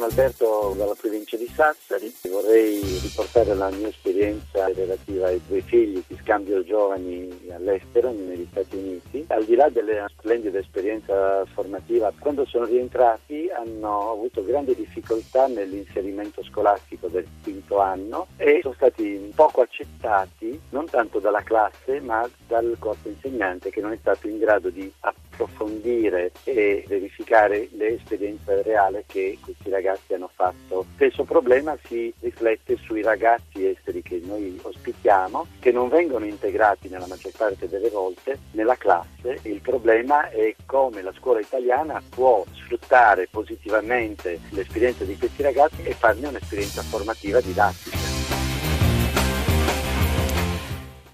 Sono Alberto dalla provincia di Sassari, vorrei riportare la mia esperienza relativa ai due figli di scambio giovani all'estero negli Stati Uniti. Al di là della splendida esperienza formativa, quando sono rientrati hanno avuto grandi difficoltà nell'inserimento scolastico del quinto anno e sono stati poco accettati non tanto dalla classe ma dal corpo insegnante che non è stato in grado di approfondire e verificare l'esperienza reale che questi ragazzi hanno fatto. Stesso problema si riflette sui ragazzi esteri che noi ospitiamo, che non vengono integrati nella maggior parte delle volte nella classe. Il problema è come la scuola italiana può sfruttare positivamente l'esperienza di questi ragazzi e farne un'esperienza formativa didattica.